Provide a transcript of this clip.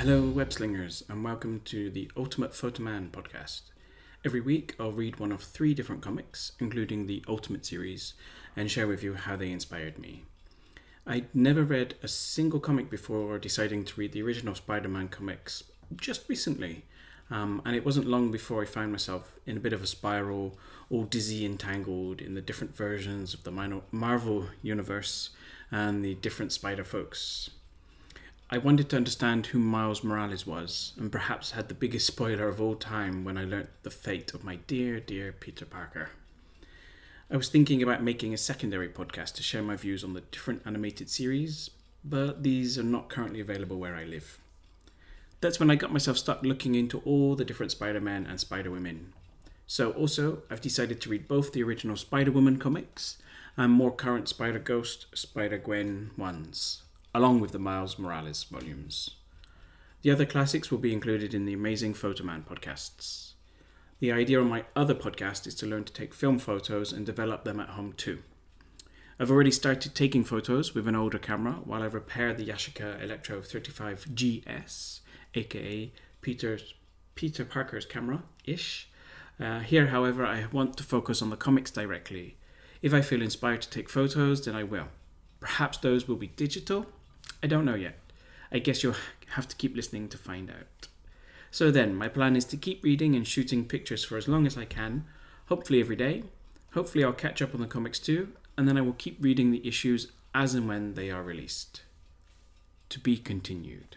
Hello, web slingers, and welcome to the Ultimate Photoman podcast. Every week, I'll read one of three different comics, including the Ultimate series, and share with you how they inspired me. I'd never read a single comic before deciding to read the original Spider Man comics just recently, um, and it wasn't long before I found myself in a bit of a spiral, all dizzy and tangled in the different versions of the Marvel universe and the different Spider folks. I wanted to understand who Miles Morales was, and perhaps had the biggest spoiler of all time when I learnt the fate of my dear, dear Peter Parker. I was thinking about making a secondary podcast to share my views on the different animated series, but these are not currently available where I live. That's when I got myself stuck looking into all the different Spider Men and Spider Women. So, also, I've decided to read both the original Spider Woman comics and more current Spider Ghost, Spider Gwen ones along with the Miles Morales volumes. The other classics will be included in the Amazing Photoman podcasts. The idea on my other podcast is to learn to take film photos and develop them at home too. I've already started taking photos with an older camera while I repair the Yashica Electro 35GS, aka Peter's, Peter Parker's camera ish. Uh, here, however, I want to focus on the comics directly. If I feel inspired to take photos, then I will. Perhaps those will be digital, I don't know yet. I guess you'll have to keep listening to find out. So then, my plan is to keep reading and shooting pictures for as long as I can, hopefully every day. Hopefully, I'll catch up on the comics too, and then I will keep reading the issues as and when they are released. To be continued.